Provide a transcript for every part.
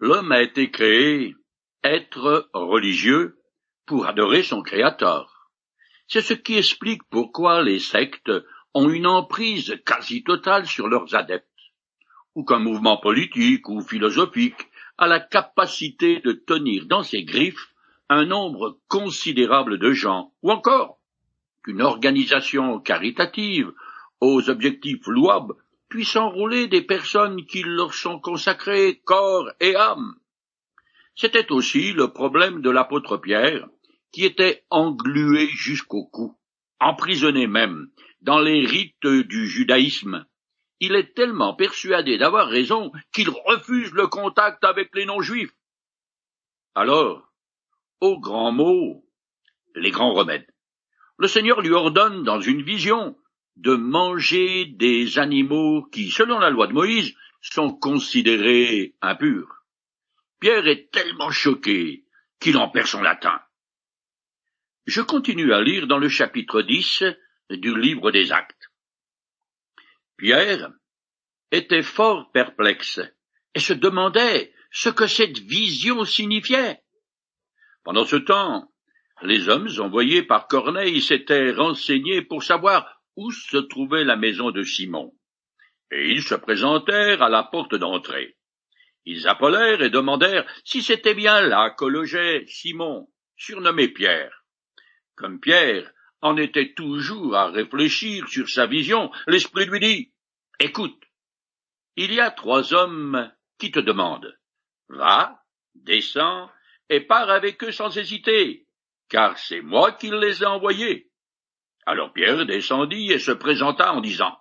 L'homme a été créé être religieux pour adorer son Créateur. C'est ce qui explique pourquoi les sectes ont une emprise quasi totale sur leurs adeptes, ou qu'un mouvement politique ou philosophique a la capacité de tenir dans ses griffes un nombre considérable de gens, ou encore qu'une organisation caritative aux objectifs louables puisse enrôler des personnes qui leur sont consacrées corps et âme. C'était aussi le problème de l'apôtre Pierre, qui était englué jusqu'au cou, emprisonné même dans les rites du judaïsme. Il est tellement persuadé d'avoir raison qu'il refuse le contact avec les non-juifs. Alors, aux grands mots, les grands remèdes. Le Seigneur lui ordonne dans une vision de manger des animaux qui, selon la loi de Moïse, sont considérés impurs. Pierre est tellement choqué qu'il en perd son latin. Je continue à lire dans le chapitre 10 du livre des Actes. Pierre était fort perplexe et se demandait ce que cette vision signifiait. Pendant ce temps, les hommes envoyés par Corneille s'étaient renseignés pour savoir où se trouvait la maison de Simon. Et ils se présentèrent à la porte d'entrée. Ils appelèrent et demandèrent si c'était bien là que logeait Simon, surnommé Pierre. Comme Pierre en était toujours à réfléchir sur sa vision, l'Esprit lui dit, Écoute, il y a trois hommes qui te demandent. Va, descends, et pars avec eux sans hésiter, car c'est moi qui les ai envoyés. Alors Pierre descendit et se présenta en disant,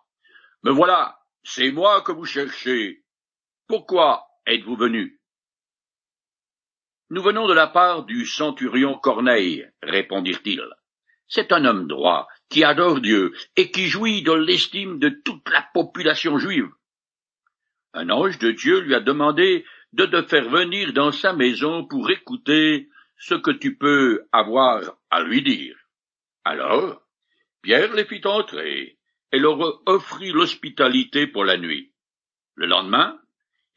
Me voilà, c'est moi que vous cherchez. Pourquoi êtes-vous venu? Nous venons de la part du centurion Corneille, répondirent-ils. C'est un homme droit, qui adore Dieu, et qui jouit de l'estime de toute la population juive. Un ange de Dieu lui a demandé de te faire venir dans sa maison pour écouter ce que tu peux avoir à lui dire. Alors, Pierre les fit entrer et leur offrit l'hospitalité pour la nuit. Le lendemain,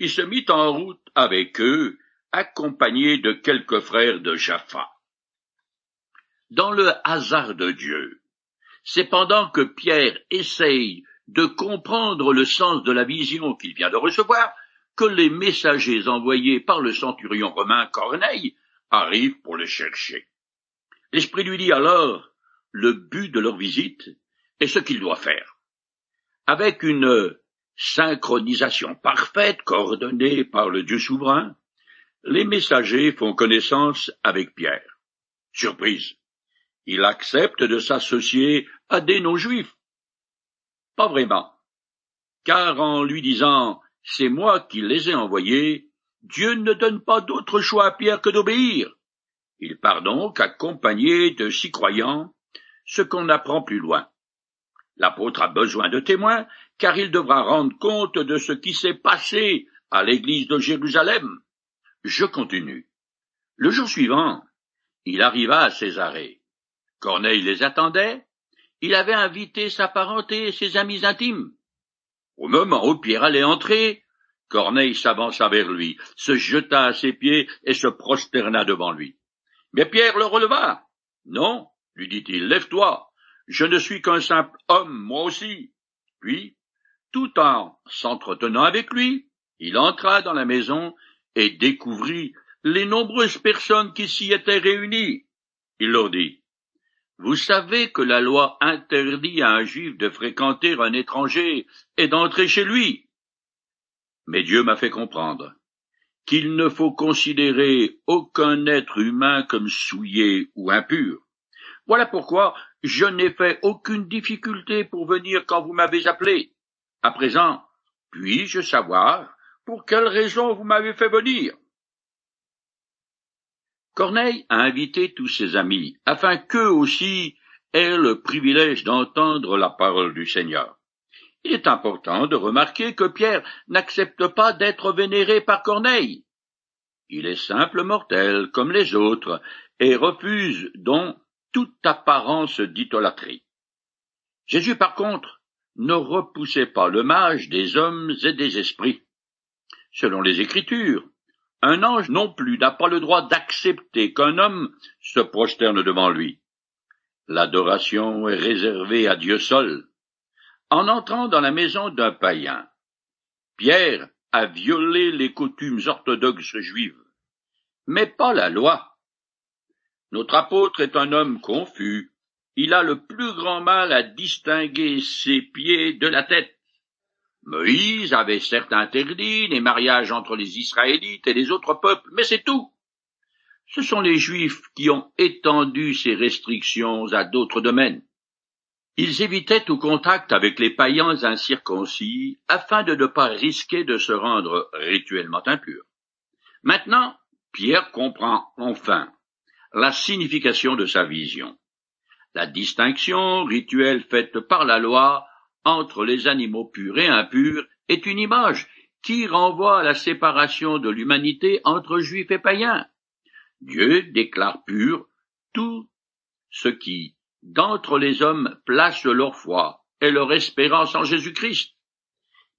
il se mit en route avec eux, accompagné de quelques frères de Jaffa. Dans le hasard de Dieu, c'est pendant que Pierre essaye de comprendre le sens de la vision qu'il vient de recevoir que les messagers envoyés par le centurion romain Corneille arrivent pour le chercher. L'Esprit lui dit alors le but de leur visite et ce qu'il doit faire. Avec une synchronisation parfaite coordonnée par le Dieu souverain, les messagers font connaissance avec Pierre. Surprise. Il accepte de s'associer à des non-juifs. Pas vraiment. Car en lui disant c'est moi qui les ai envoyés, Dieu ne donne pas d'autre choix à Pierre que d'obéir. Il part donc accompagné de six croyants, ce qu'on apprend plus loin. L'apôtre a besoin de témoins, car il devra rendre compte de ce qui s'est passé à l'église de Jérusalem. Je continue. Le jour suivant, il arriva à Césarée. Corneille les attendait. Il avait invité sa parenté et ses amis intimes. Au moment où Pierre allait entrer, Corneille s'avança vers lui, se jeta à ses pieds et se prosterna devant lui. Mais Pierre le releva. Non, lui dit-il, lève-toi. Je ne suis qu'un simple homme, moi aussi. Puis, tout en s'entretenant avec lui, il entra dans la maison et découvrit les nombreuses personnes qui s'y étaient réunies. Il leur dit, vous savez que la loi interdit à un juif de fréquenter un étranger et d'entrer chez lui. Mais Dieu m'a fait comprendre qu'il ne faut considérer aucun être humain comme souillé ou impur. Voilà pourquoi je n'ai fait aucune difficulté pour venir quand vous m'avez appelé. À présent, puis-je savoir pour quelle raison vous m'avez fait venir? Corneille a invité tous ses amis, afin qu'eux aussi aient le privilège d'entendre la parole du Seigneur. Il est important de remarquer que Pierre n'accepte pas d'être vénéré par Corneille. Il est simple mortel comme les autres et refuse donc toute apparence d'idolâtrie. Jésus, par contre, ne repoussait pas le mage des hommes et des esprits. Selon les Écritures, Un ange non plus n'a pas le droit d'accepter qu'un homme se prosterne devant lui. L'adoration est réservée à Dieu seul. En entrant dans la maison d'un païen, Pierre a violé les coutumes orthodoxes juives, mais pas la loi. Notre apôtre est un homme confus. Il a le plus grand mal à distinguer ses pieds de la tête. Moïse avait certes interdit les mariages entre les Israélites et les autres peuples, mais c'est tout. Ce sont les Juifs qui ont étendu ces restrictions à d'autres domaines. Ils évitaient tout contact avec les païens incirconcis afin de ne pas risquer de se rendre rituellement impurs. Maintenant, Pierre comprend enfin la signification de sa vision. La distinction rituelle faite par la loi entre les animaux purs et impurs est une image qui renvoie à la séparation de l'humanité entre juifs et païens. Dieu déclare pur tout ce qui, d'entre les hommes, place leur foi et leur espérance en Jésus-Christ.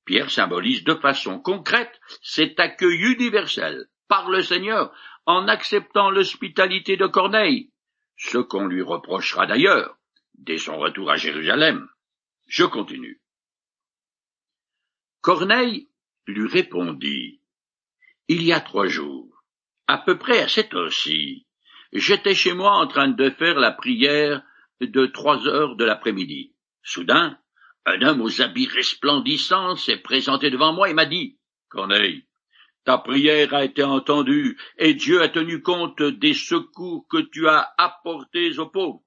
Pierre symbolise de façon concrète cet accueil universel par le Seigneur en acceptant l'hospitalité de Corneille, ce qu'on lui reprochera d'ailleurs dès son retour à Jérusalem. Je continue. Corneille lui répondit. Il y a trois jours, à peu près à cette heure-ci, j'étais chez moi en train de faire la prière de trois heures de l'après-midi. Soudain, un homme aux habits resplendissants s'est présenté devant moi et m'a dit, Corneille, ta prière a été entendue et Dieu a tenu compte des secours que tu as apportés aux pauvres.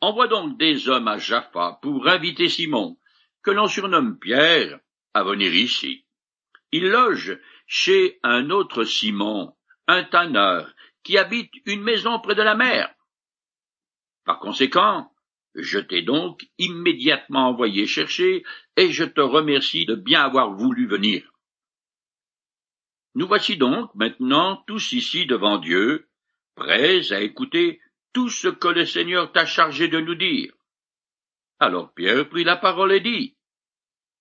Envoie donc des hommes à Jaffa pour inviter Simon, que l'on surnomme Pierre, à venir ici. Il loge chez un autre Simon, un tanneur, qui habite une maison près de la mer. Par conséquent, je t'ai donc immédiatement envoyé chercher, et je te remercie de bien avoir voulu venir. Nous voici donc maintenant tous ici devant Dieu, prêts à écouter tout ce que le Seigneur t'a chargé de nous dire. Alors Pierre prit la parole et dit,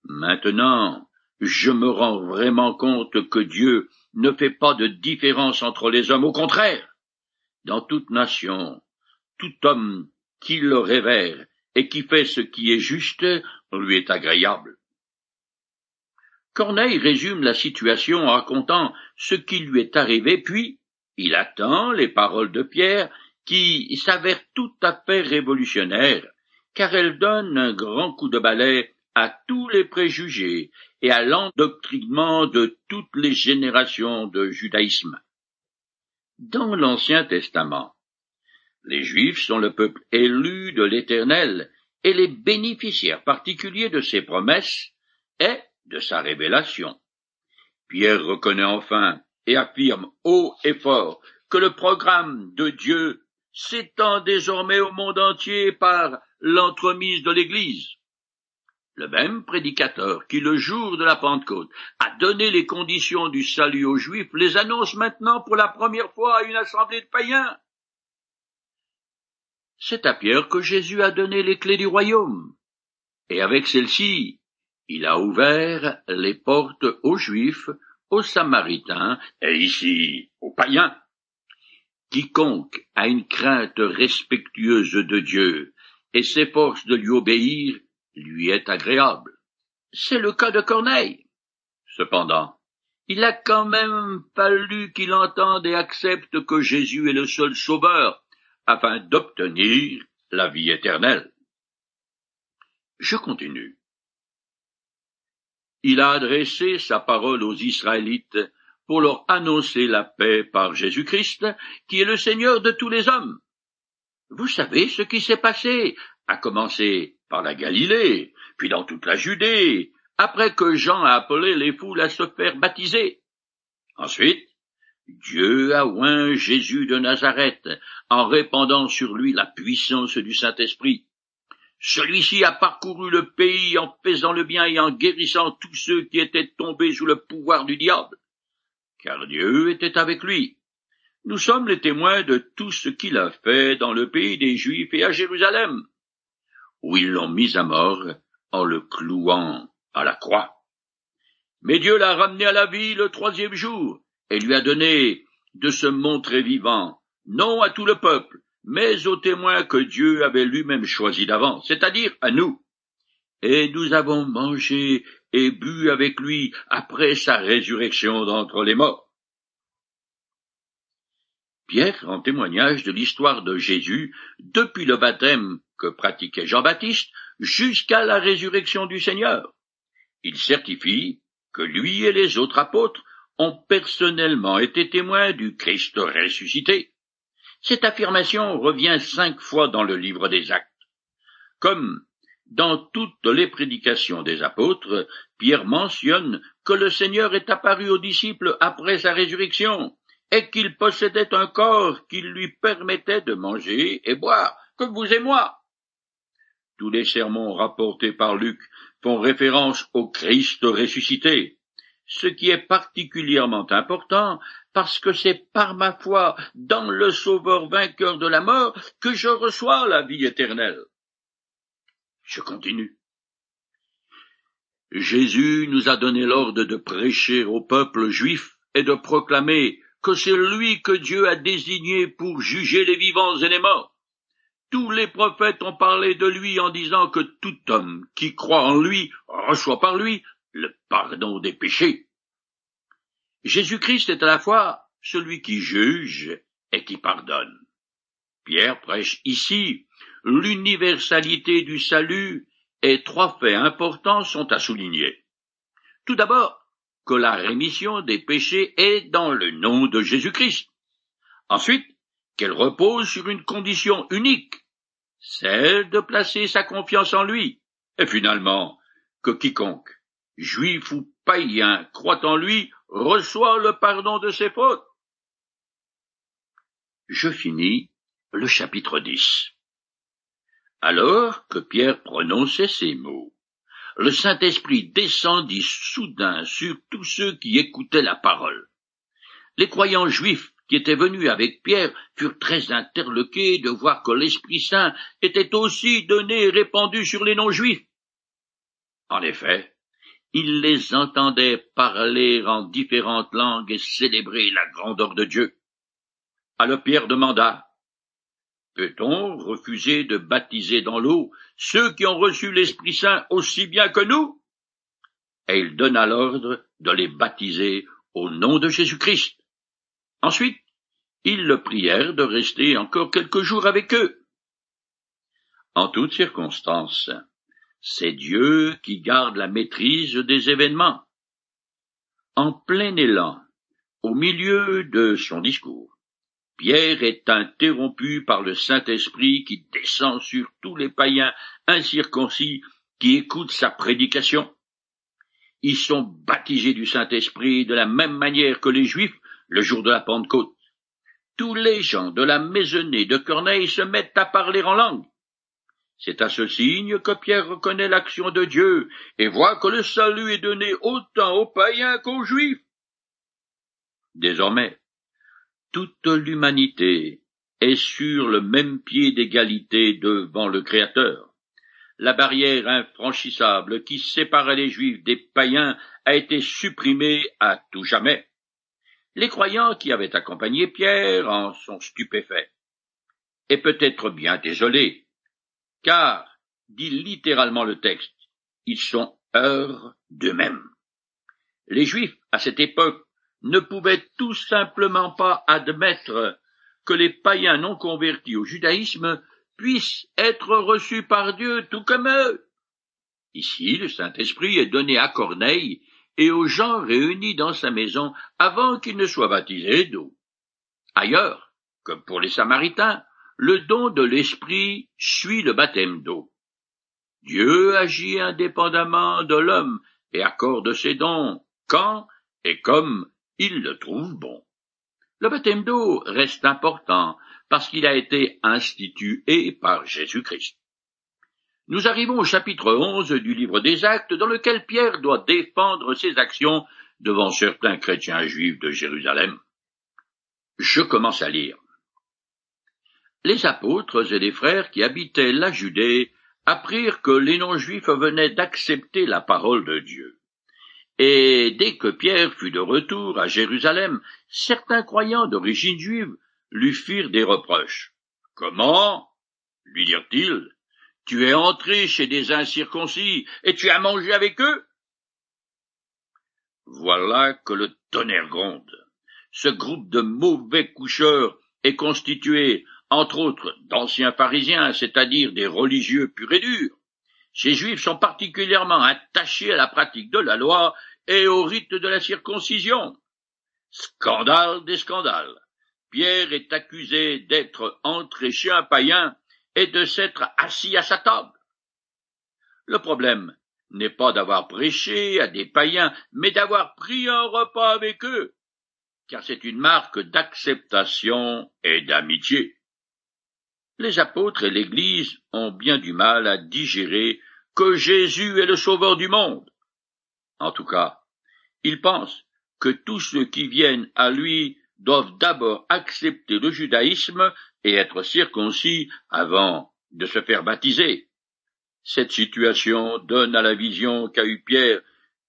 Maintenant, je me rends vraiment compte que Dieu ne fait pas de différence entre les hommes, au contraire, dans toute nation, tout homme qui le révère et qui fait ce qui est juste lui est agréable. Corneille résume la situation en racontant ce qui lui est arrivé, puis il attend les paroles de Pierre qui s'avère tout à fait révolutionnaire, car elle donne un grand coup de balai à tous les préjugés et à l'endoctrinement de toutes les générations de judaïsme. Dans l'Ancien Testament, les Juifs sont le peuple élu de l'Éternel et les bénéficiaires particuliers de ses promesses et de sa révélation. Pierre reconnaît enfin et affirme haut et fort que le programme de Dieu s'étend désormais au monde entier par l'entremise de l'Église. Le même prédicateur qui, le jour de la Pentecôte, a donné les conditions du salut aux Juifs, les annonce maintenant pour la première fois à une assemblée de païens. C'est à Pierre que Jésus a donné les clés du royaume. Et avec celles-ci, il a ouvert les portes aux Juifs, aux Samaritains et ici aux païens. Quiconque a une crainte respectueuse de Dieu et s'efforce de lui obéir lui est agréable. C'est le cas de Corneille. Cependant, il a quand même fallu qu'il entende et accepte que Jésus est le seul sauveur afin d'obtenir la vie éternelle. Je continue. Il a adressé sa parole aux Israélites pour leur annoncer la paix par Jésus-Christ, qui est le Seigneur de tous les hommes. Vous savez ce qui s'est passé, à commencer par la Galilée, puis dans toute la Judée, après que Jean a appelé les foules à se faire baptiser. Ensuite, Dieu a oint Jésus de Nazareth en répandant sur lui la puissance du Saint-Esprit. Celui-ci a parcouru le pays en faisant le bien et en guérissant tous ceux qui étaient tombés sous le pouvoir du diable car Dieu était avec lui. Nous sommes les témoins de tout ce qu'il a fait dans le pays des Juifs et à Jérusalem, où ils l'ont mis à mort en le clouant à la croix. Mais Dieu l'a ramené à la vie le troisième jour, et lui a donné de se montrer vivant, non à tout le peuple, mais aux témoins que Dieu avait lui-même choisis d'avance, c'est-à-dire à nous. Et nous avons mangé et bu avec lui après sa résurrection d'entre les morts. Pierre rend témoignage de l'histoire de Jésus depuis le baptême que pratiquait Jean-Baptiste jusqu'à la résurrection du Seigneur. Il certifie que lui et les autres apôtres ont personnellement été témoins du Christ ressuscité. Cette affirmation revient cinq fois dans le livre des Actes. Comme dans toutes les prédications des apôtres, Pierre mentionne que le Seigneur est apparu aux disciples après sa résurrection, et qu'il possédait un corps qui lui permettait de manger et boire, comme vous et moi. Tous les sermons rapportés par Luc font référence au Christ ressuscité, ce qui est particulièrement important parce que c'est par ma foi dans le Sauveur vainqueur de la mort que je reçois la vie éternelle. Je continue. Jésus nous a donné l'ordre de prêcher au peuple juif et de proclamer que c'est lui que Dieu a désigné pour juger les vivants et les morts. Tous les prophètes ont parlé de lui en disant que tout homme qui croit en lui reçoit par lui le pardon des péchés. Jésus-Christ est à la fois celui qui juge et qui pardonne. Pierre prêche ici l'universalité du salut et trois faits importants sont à souligner. Tout d'abord, que la rémission des péchés est dans le nom de Jésus-Christ. Ensuite, qu'elle repose sur une condition unique, celle de placer sa confiance en lui. Et finalement, que quiconque, juif ou païen, croit en lui, reçoit le pardon de ses fautes. Je finis le chapitre 10. Alors que Pierre prononçait ces mots, le Saint-Esprit descendit soudain sur tous ceux qui écoutaient la parole. Les croyants juifs qui étaient venus avec Pierre furent très interloqués de voir que l'Esprit Saint était aussi donné et répandu sur les non-juifs. En effet, ils les entendaient parler en différentes langues et célébrer la grandeur de Dieu. Alors Pierre demanda, Peut-on refuser de baptiser dans l'eau ceux qui ont reçu l'Esprit Saint aussi bien que nous? Et il donna l'ordre de les baptiser au nom de Jésus-Christ. Ensuite, ils le prièrent de rester encore quelques jours avec eux. En toutes circonstances, c'est Dieu qui garde la maîtrise des événements. En plein élan, au milieu de son discours, Pierre est interrompu par le Saint-Esprit qui descend sur tous les païens incirconcis qui écoutent sa prédication. Ils sont baptisés du Saint-Esprit de la même manière que les Juifs le jour de la Pentecôte. Tous les gens de la maisonnée de Corneille se mettent à parler en langue. C'est à ce signe que Pierre reconnaît l'action de Dieu et voit que le salut est donné autant aux païens qu'aux Juifs. Désormais, toute l'humanité est sur le même pied d'égalité devant le Créateur. La barrière infranchissable qui séparait les Juifs des païens a été supprimée à tout jamais. Les croyants qui avaient accompagné Pierre en sont stupéfaits, et peut-être bien désolés, car, dit littéralement le texte, ils sont heureux d'eux-mêmes. Les Juifs, à cette époque, ne pouvait tout simplement pas admettre que les païens non convertis au judaïsme puissent être reçus par Dieu tout comme eux. Ici, le Saint-Esprit est donné à Corneille et aux gens réunis dans sa maison avant qu'ils ne soient baptisés d'eau. Ailleurs, comme pour les Samaritains, le don de l'Esprit suit le baptême d'eau. Dieu agit indépendamment de l'homme et accorde ses dons quand et comme il le trouve bon. Le baptême d'eau reste important parce qu'il a été institué par Jésus-Christ. Nous arrivons au chapitre 11 du livre des Actes dans lequel Pierre doit défendre ses actions devant certains chrétiens juifs de Jérusalem. Je commence à lire. Les apôtres et les frères qui habitaient la Judée apprirent que les non-juifs venaient d'accepter la parole de Dieu Et dès que Pierre fut de retour à Jérusalem, certains croyants d'origine juive lui firent des reproches. Comment? lui dirent-ils, tu es entré chez des incirconcis et tu as mangé avec eux? Voilà que le tonnerre gronde. Ce groupe de mauvais coucheurs est constitué, entre autres, d'anciens pharisiens, c'est-à-dire des religieux purs et durs. Ces juifs sont particulièrement attachés à la pratique de la loi et au rite de la circoncision. Scandale des scandales. Pierre est accusé d'être entré chez un païen et de s'être assis à sa table. Le problème n'est pas d'avoir prêché à des païens, mais d'avoir pris un repas avec eux, car c'est une marque d'acceptation et d'amitié. Les apôtres et l'Église ont bien du mal à digérer que Jésus est le sauveur du monde. En tout cas, ils pensent que tous ceux qui viennent à lui doivent d'abord accepter le judaïsme et être circoncis avant de se faire baptiser. Cette situation donne à la vision qu'a eue Pierre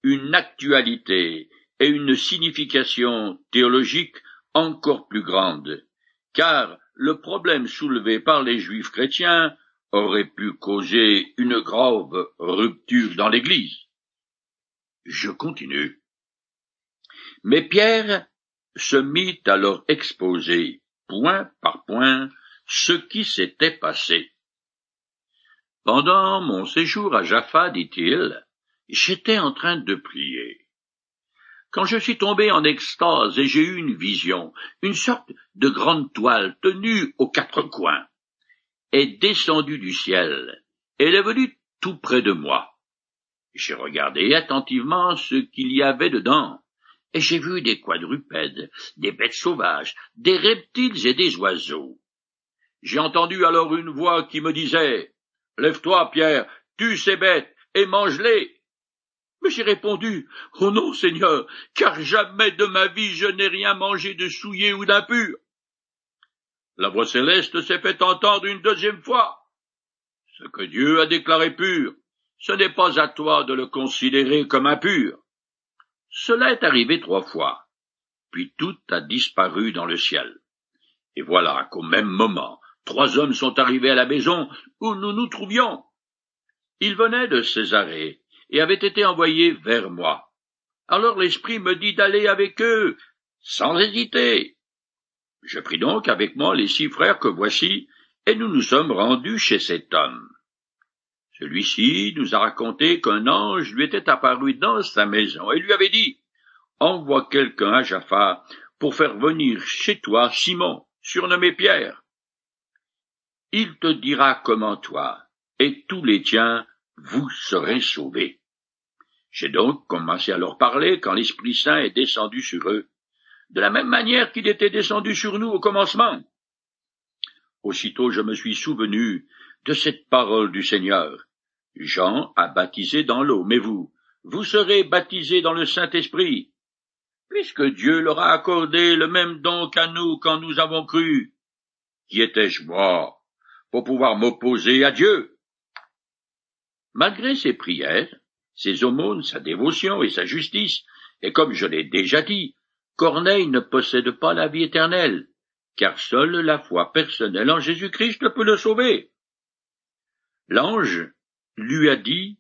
une actualité et une signification théologique encore plus grande, car le problème soulevé par les juifs chrétiens aurait pu causer une grave rupture dans l'Église. Je continue. Mais Pierre se mit à leur exposer, point par point, ce qui s'était passé. Pendant mon séjour à Jaffa, dit-il, j'étais en train de prier. Quand je suis tombé en extase et j'ai eu une vision, une sorte de grande toile tenue aux quatre coins, est descendue du ciel, elle est venue tout près de moi. J'ai regardé attentivement ce qu'il y avait dedans, et j'ai vu des quadrupèdes, des bêtes sauvages, des reptiles et des oiseaux. J'ai entendu alors une voix qui me disait Lève-toi, Pierre, tue ces bêtes et mange-les. Mais j'ai répondu Oh non, Seigneur, car jamais de ma vie je n'ai rien mangé de souillé ou d'impur. La voix céleste s'est fait entendre une deuxième fois. Ce que Dieu a déclaré pur, ce n'est pas à toi de le considérer comme impur. Cela est arrivé trois fois, puis tout a disparu dans le ciel. Et voilà qu'au même moment, trois hommes sont arrivés à la maison où nous nous trouvions. Ils venaient de Césarée et avaient été envoyés vers moi. Alors l'Esprit me dit d'aller avec eux, sans hésiter. Je pris donc avec moi les six frères que voici, et nous nous sommes rendus chez cet homme. Celui-ci nous a raconté qu'un ange lui était apparu dans sa maison et lui avait dit Envoie quelqu'un à Jaffa pour faire venir chez toi Simon, surnommé Pierre. Il te dira comment toi et tous les tiens vous serez sauvés. J'ai donc commencé à leur parler quand l'Esprit Saint est descendu sur eux, de la même manière qu'il était descendu sur nous au commencement. Aussitôt je me suis souvenu de cette parole du Seigneur. Jean a baptisé dans l'eau, mais vous, vous serez baptisés dans le Saint-Esprit. Puisque Dieu leur a accordé le même don qu'à nous quand nous avons cru. Qui étais-je moi pour pouvoir m'opposer à Dieu? Malgré ses prières, ses aumônes, sa dévotion et sa justice, et comme je l'ai déjà dit, Corneille ne possède pas la vie éternelle, car seule la foi personnelle en Jésus-Christ peut le sauver. L'ange lui a dit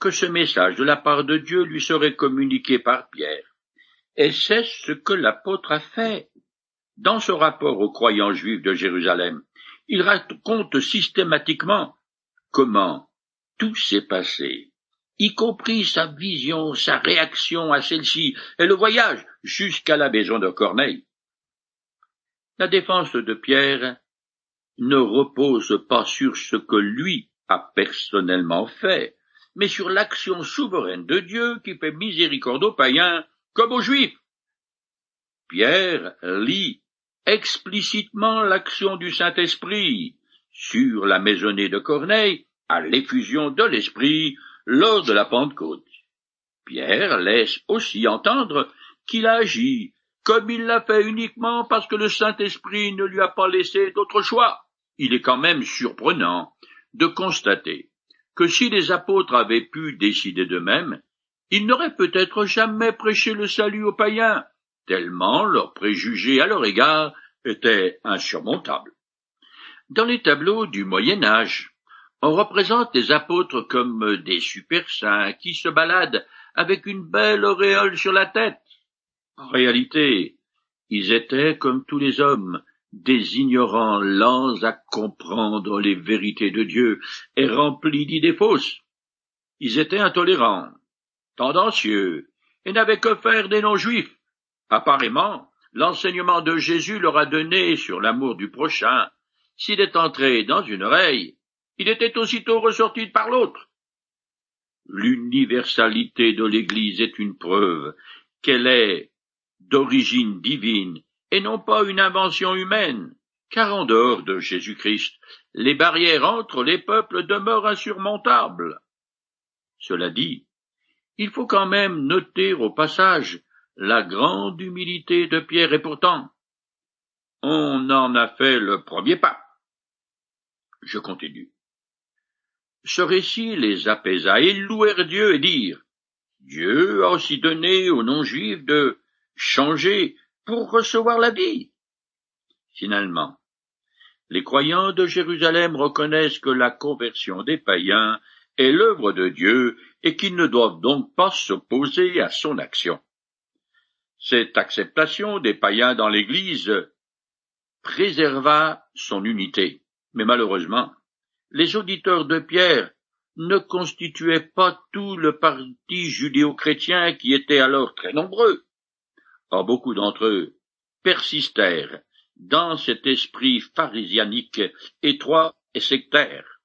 que ce message de la part de Dieu lui serait communiqué par Pierre. Et c'est ce que l'apôtre a fait. Dans ce rapport aux croyants juifs de Jérusalem, il raconte systématiquement comment tout s'est passé, y compris sa vision, sa réaction à celle-ci, et le voyage jusqu'à la maison de Corneille. La défense de Pierre ne repose pas sur ce que lui a personnellement fait, mais sur l'action souveraine de Dieu qui fait miséricorde aux païens comme aux juifs. Pierre lit explicitement l'action du Saint-Esprit sur la maisonnée de Corneille à l'effusion de l'Esprit lors de la Pentecôte. Pierre laisse aussi entendre qu'il agit comme il l'a fait uniquement parce que le Saint-Esprit ne lui a pas laissé d'autre choix. Il est quand même surprenant de constater que si les apôtres avaient pu décider d'eux-mêmes, ils n'auraient peut-être jamais prêché le salut aux païens, tellement leurs préjugés à leur égard étaient insurmontables. Dans les tableaux du Moyen Âge, on représente les apôtres comme des super saints qui se baladent avec une belle auréole sur la tête. En réalité, ils étaient comme tous les hommes, des ignorants lents à comprendre les vérités de Dieu et remplis d'idées fausses. Ils étaient intolérants, tendancieux, et n'avaient que faire des non-juifs. Apparemment, l'enseignement de Jésus leur a donné sur l'amour du prochain. S'il est entré dans une oreille, il était aussitôt ressorti par l'autre. L'universalité de l'Église est une preuve qu'elle est d'origine divine et non pas une invention humaine, car en dehors de Jésus-Christ, les barrières entre les peuples demeurent insurmontables. Cela dit, il faut quand même noter au passage la grande humilité de Pierre et pourtant, on en a fait le premier pas. Je continue. Ce récit les apaisa et louèrent Dieu et dirent Dieu a aussi donné aux non-juifs de changer pour recevoir la vie. Finalement, les croyants de Jérusalem reconnaissent que la conversion des païens est l'œuvre de Dieu et qu'ils ne doivent donc pas s'opposer à son action. Cette acceptation des païens dans l'Église préserva son unité, mais malheureusement, les auditeurs de Pierre ne constituaient pas tout le parti judéo-chrétien qui était alors très nombreux. Or beaucoup d'entre eux persistèrent dans cet esprit pharisianique étroit et sectaire.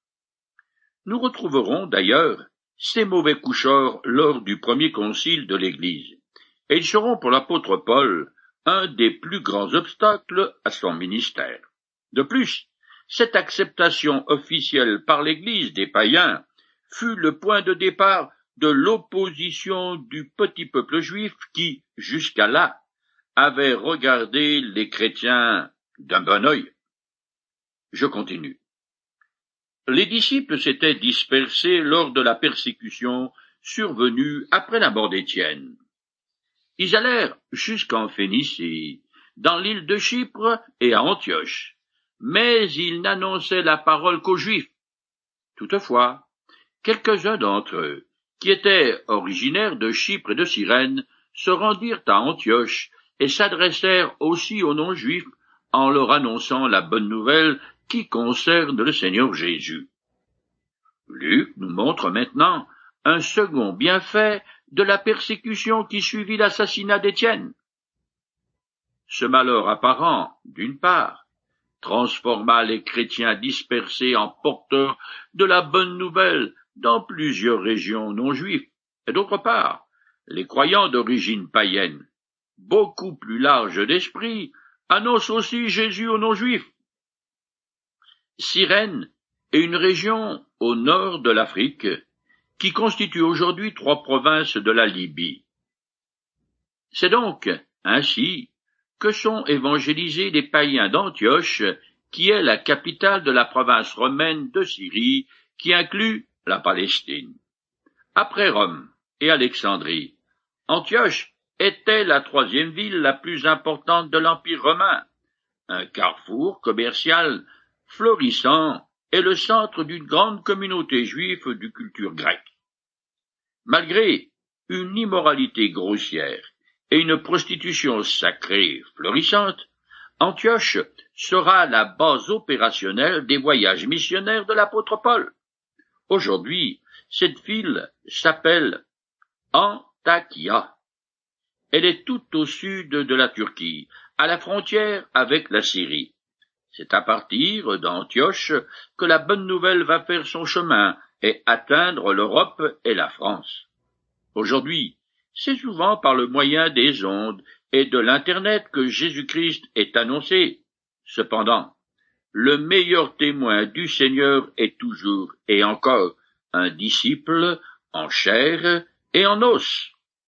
Nous retrouverons d'ailleurs ces mauvais coucheurs lors du premier concile de l'Église, et ils seront pour l'apôtre Paul un des plus grands obstacles à son ministère. De plus, cette acceptation officielle par l'Église des païens fut le point de départ de l'opposition du petit peuple juif qui, jusqu'à là, avait regardé les chrétiens d'un bon œil. Je continue. Les disciples s'étaient dispersés lors de la persécution survenue après la mort d'Étienne. Ils allèrent jusqu'en Phénicie, dans l'île de Chypre et à Antioche, mais ils n'annonçaient la parole qu'aux Juifs. Toutefois, quelques-uns d'entre eux, qui étaient originaires de Chypre et de Cyrène, se rendirent à Antioche et s'adressèrent aussi aux non-juifs en leur annonçant la bonne nouvelle qui concerne le Seigneur Jésus. Luc nous montre maintenant un second bienfait de la persécution qui suivit l'assassinat d'Étienne. Ce malheur apparent, d'une part, transforma les chrétiens dispersés en porteurs de la bonne nouvelle dans plusieurs régions non juives, et d'autre part, les croyants d'origine païenne, beaucoup plus larges d'esprit, annoncent aussi Jésus aux non-juifs. Cyrène est une région au nord de l'Afrique qui constitue aujourd'hui trois provinces de la Libye. C'est donc ainsi que sont évangélisés les païens d'Antioche, qui est la capitale de la province romaine de Syrie, qui inclut la Palestine. Après Rome et Alexandrie, Antioche était la troisième ville la plus importante de l'Empire romain, un carrefour commercial florissant et le centre d'une grande communauté juive de culture grecque. Malgré une immoralité grossière et une prostitution sacrée florissante, Antioche sera la base opérationnelle des voyages missionnaires de l'apôtre Paul. Aujourd'hui, cette ville s'appelle Antakya. Elle est tout au sud de la Turquie, à la frontière avec la Syrie. C'est à partir d'Antioche que la bonne nouvelle va faire son chemin et atteindre l'Europe et la France. Aujourd'hui, c'est souvent par le moyen des ondes et de l'Internet que Jésus-Christ est annoncé. Cependant, le meilleur témoin du Seigneur est toujours et encore un disciple en chair et en os.